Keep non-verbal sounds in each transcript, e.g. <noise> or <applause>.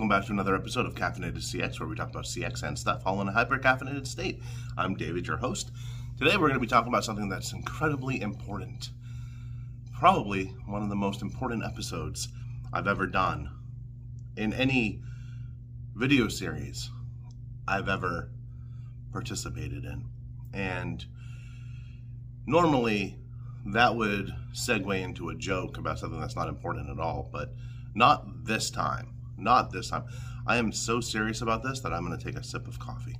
welcome back to another episode of Caffeinated CX, where we talk about CX and stuff all in a hyper caffeinated state. I'm David, your host. Today we're going to be talking about something that's incredibly important. Probably one of the most important episodes I've ever done in any video series I've ever participated in. And normally that would segue into a joke about something that's not important at all, but not this time. Not this time. I am so serious about this that I'm going to take a sip of coffee.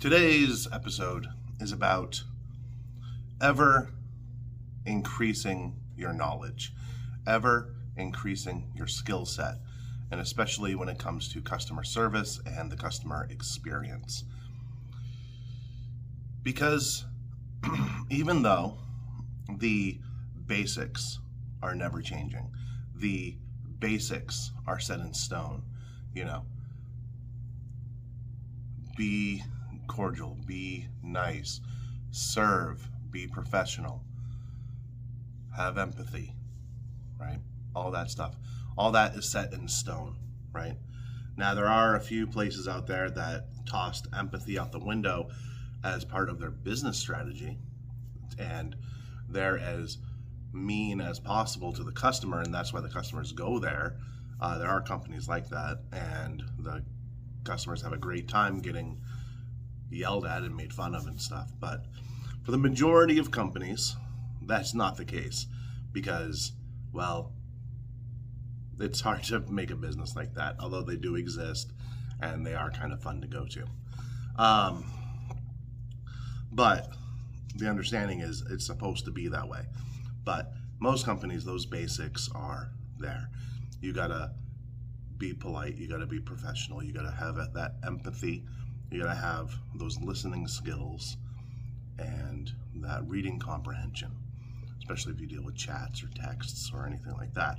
Today's episode is about ever increasing your knowledge, ever increasing your skill set, and especially when it comes to customer service and the customer experience. Because <clears throat> even though the basics are never changing, the basics are set in stone, you know, be cordial, be nice, serve, be professional, have empathy, right? All that stuff. All that is set in stone, right? Now, there are a few places out there that tossed empathy out the window as part of their business strategy and they're as mean as possible to the customer and that's why the customers go there. Uh, there are companies like that and the customers have a great time getting yelled at and made fun of and stuff. But for the majority of companies that's not the case because well it's hard to make a business like that although they do exist and they are kind of fun to go to. Um, but the understanding is it's supposed to be that way. But most companies, those basics are there. You gotta be polite. You gotta be professional. You gotta have that empathy. You gotta have those listening skills and that reading comprehension, especially if you deal with chats or texts or anything like that.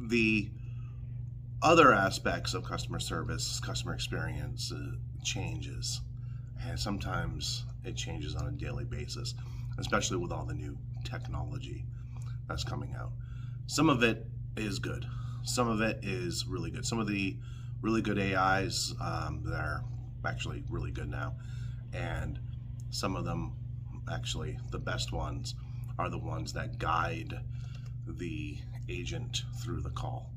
The other aspects of customer service, customer experience uh, changes and sometimes it changes on a daily basis, especially with all the new technology that's coming out. Some of it is good, some of it is really good. Some of the really good AIs, um, they're actually really good now, and some of them, actually, the best ones are the ones that guide the agent through the call.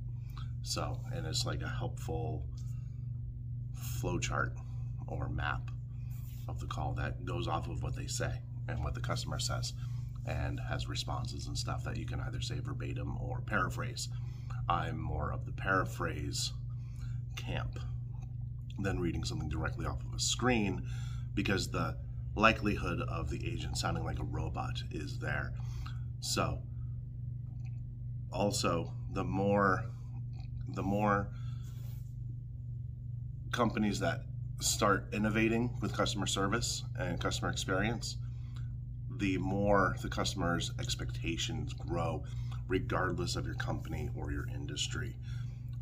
So, and it's like a helpful flowchart or map of the call that goes off of what they say and what the customer says and has responses and stuff that you can either say verbatim or paraphrase. I'm more of the paraphrase camp than reading something directly off of a screen because the likelihood of the agent sounding like a robot is there. So also the more the more companies that start innovating with customer service and customer experience, the more the customer's expectations grow, regardless of your company or your industry.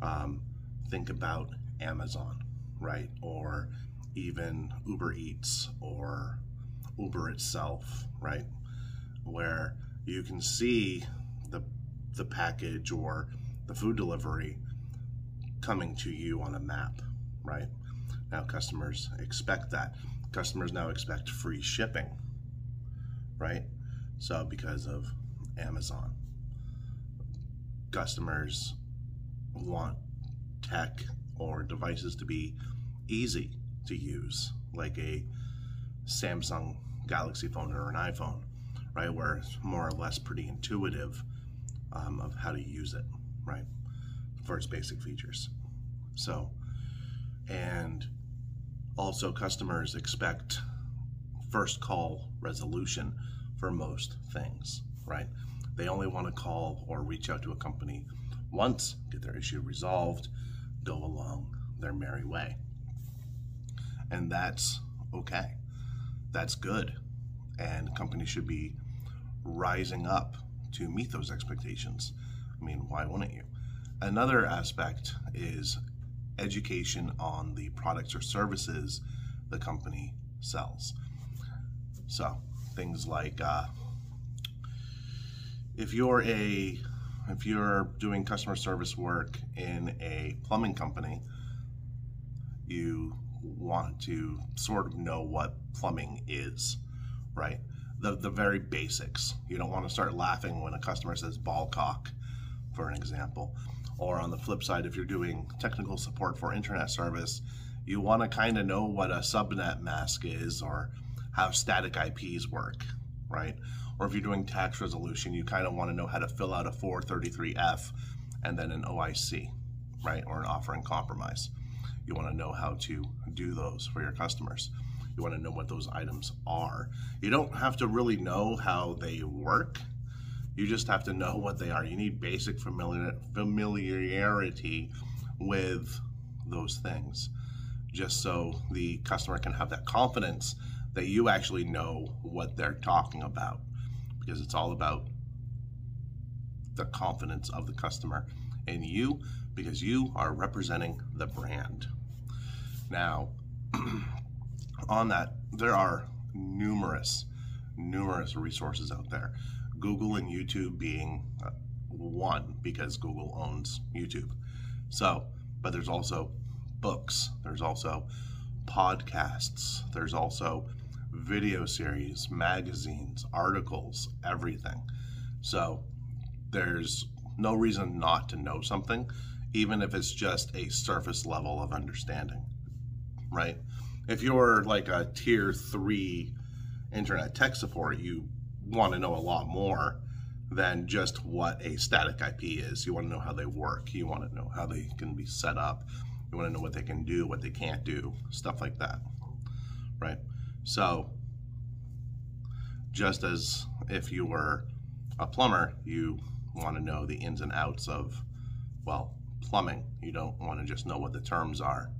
Um, think about Amazon, right? Or even Uber Eats or Uber itself, right? Where you can see the, the package or the food delivery coming to you on a map, right? Now customers expect that. Customers now expect free shipping, right? So because of Amazon, customers want tech or devices to be easy to use, like a Samsung Galaxy phone or an iPhone, right? Where it's more or less pretty intuitive um, of how to use it, right? For its basic features. So, and also, customers expect first call resolution for most things, right? They only want to call or reach out to a company once, get their issue resolved, go along their merry way. And that's okay. That's good. And companies should be rising up to meet those expectations. I mean, why wouldn't you? Another aspect is education on the products or services the company sells. So things like uh, if you're a if you're doing customer service work in a plumbing company, you want to sort of know what plumbing is, right? The, the very basics. You don't want to start laughing when a customer says ball cock, for an example. Or on the flip side, if you're doing technical support for internet service, you want to kind of know what a subnet mask is or how static IPs work, right? Or if you're doing tax resolution, you kind of want to know how to fill out a 433F and then an OIC, right? Or an offer in compromise. You want to know how to do those for your customers. You want to know what those items are. You don't have to really know how they work. You just have to know what they are. You need basic familiar, familiarity with those things just so the customer can have that confidence that you actually know what they're talking about because it's all about the confidence of the customer in you because you are representing the brand. Now, <clears throat> on that, there are numerous, numerous resources out there. Google and YouTube being uh, one because Google owns YouTube. So, but there's also books, there's also podcasts, there's also video series, magazines, articles, everything. So, there's no reason not to know something, even if it's just a surface level of understanding right? If you're like a tier three internet tech support, you want to know a lot more than just what a static IP is. You want to know how they work. You want to know how they can be set up. You want to know what they can do, what they can't do, stuff like that, right? So, just as if you were a plumber, you want to know the ins and outs of, well, plumbing. You don't want to just know what the terms are.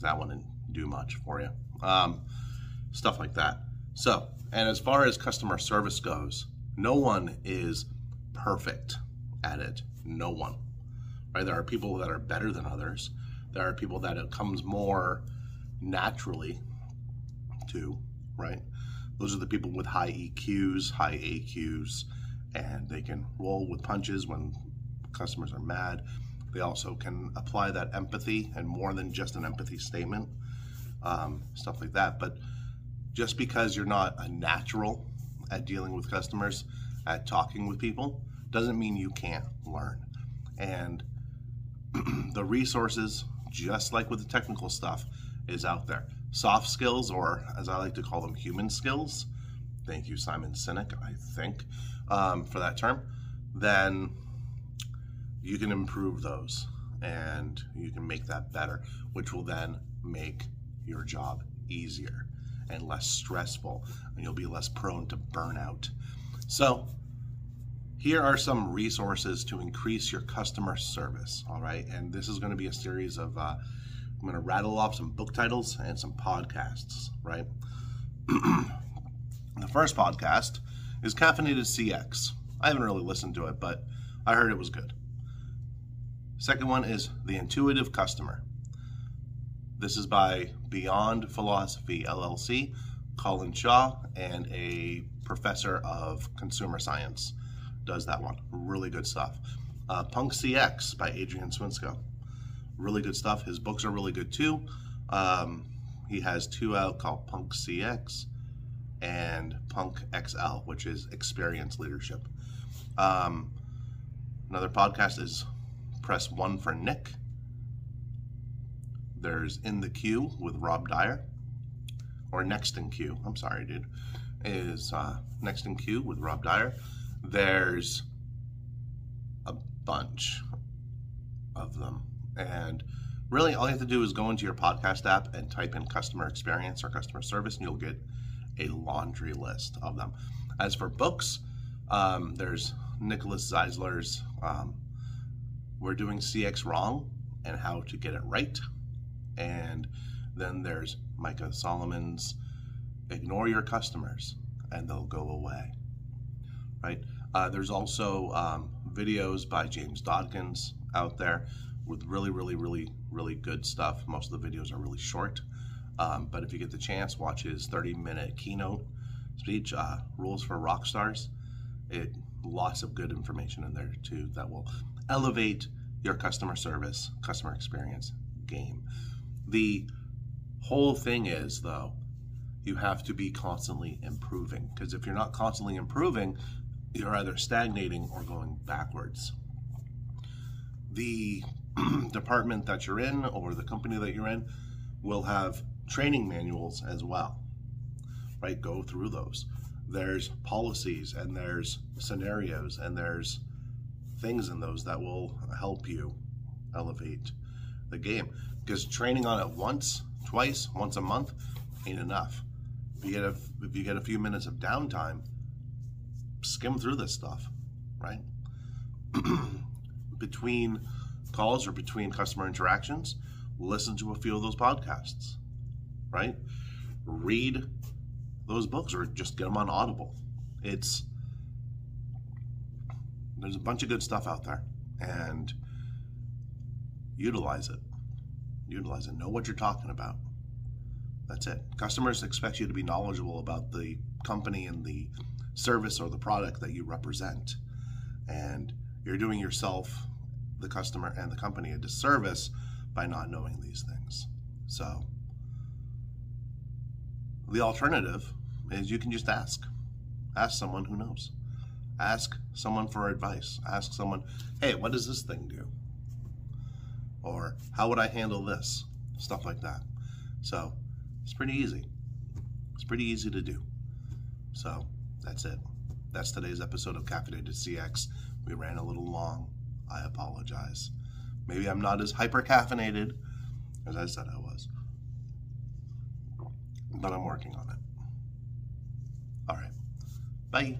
That wouldn't do much for you. Um, stuff like that. So, and as far as customer service goes, no one is perfect at it. No one. Right? There are people that are better than others. There are people that it comes more naturally to, right? Those are the people with high EQs, high AQs, and they can roll with punches when customers are mad. They also can apply that empathy and more than just an empathy statement um, stuff like that. But just because you're not a natural at dealing with customers, at talking with people, doesn't mean you can't learn. And <clears throat> the resources, just like with the technical stuff, is out there. Soft skills, or as I like to call them, human skills. Thank you, Simon Sinek, I think, um, for that term. Then you can improve those and you can make that better, which will then make your job easier and less stressful, and you'll be less prone to burnout. So, here are some resources to increase your customer service. All right, and this is going to be a series of, uh, I'm going to rattle off some book titles and some podcasts, right? <clears throat> the first podcast is Caffeinated CX. I haven't really listened to it, but I heard it was good. Second one is The Intuitive Customer. This is by Beyond Philosophy LLC, Colin Shaw, and a professor of consumer science does that one. Really good stuff. Uh, Punk CX by Adrian Swinscoe. Really good stuff. His books are really good too. Um, he has two out called Punk CX and Punk XL, which is experience leadership. Um, another podcast is Press One for Nick there's In the Queue with Rob Dyer, or Next in Queue. I'm sorry, dude. Is uh, Next in Queue with Rob Dyer. There's a bunch of them, and really all you have to do is go into your podcast app and type in customer experience or customer service, and you'll get a laundry list of them. As for books, um, there's Nicholas Zeisler's um, We're Doing CX Wrong and How to Get It Right. And then there's Micah Solomon's Ignore Your Customers and They'll Go Away. Right? Uh, there's also um, videos by James Dodkins out there with really, really, really, really good stuff. Most of the videos are really short. Um, but if you get the chance, watch his 30 minute keynote speech, uh, Rules for Rock Stars. It lots of good information in there too that will elevate your customer service, customer experience game. The whole thing is, though, you have to be constantly improving because if you're not constantly improving, you're either stagnating or going backwards. The <clears throat> department that you're in or the company that you're in will have training manuals as well, right? Go through those. There's policies and there's scenarios and there's things in those that will help you elevate the game because training on it once, twice, once a month ain't enough. If you get a, if you get a few minutes of downtime, skim through this stuff, right? <clears throat> between calls or between customer interactions, listen to a few of those podcasts, right? Read those books or just get them on Audible. It's there's a bunch of good stuff out there and utilize it. Utilize it. Know what you're talking about. That's it. Customers expect you to be knowledgeable about the company and the service or the product that you represent. And you're doing yourself, the customer, and the company a disservice by not knowing these things. So, the alternative is you can just ask. Ask someone who knows. Ask someone for advice. Ask someone, hey, what does this thing do? Or how would I handle this? Stuff like that. So, it's pretty easy. It's pretty easy to do. So, that's it. That's today's episode of Caffeinated CX. We ran a little long. I apologize. Maybe I'm not as hyper caffeinated as I said I was. But I'm working on it. All right. Bye.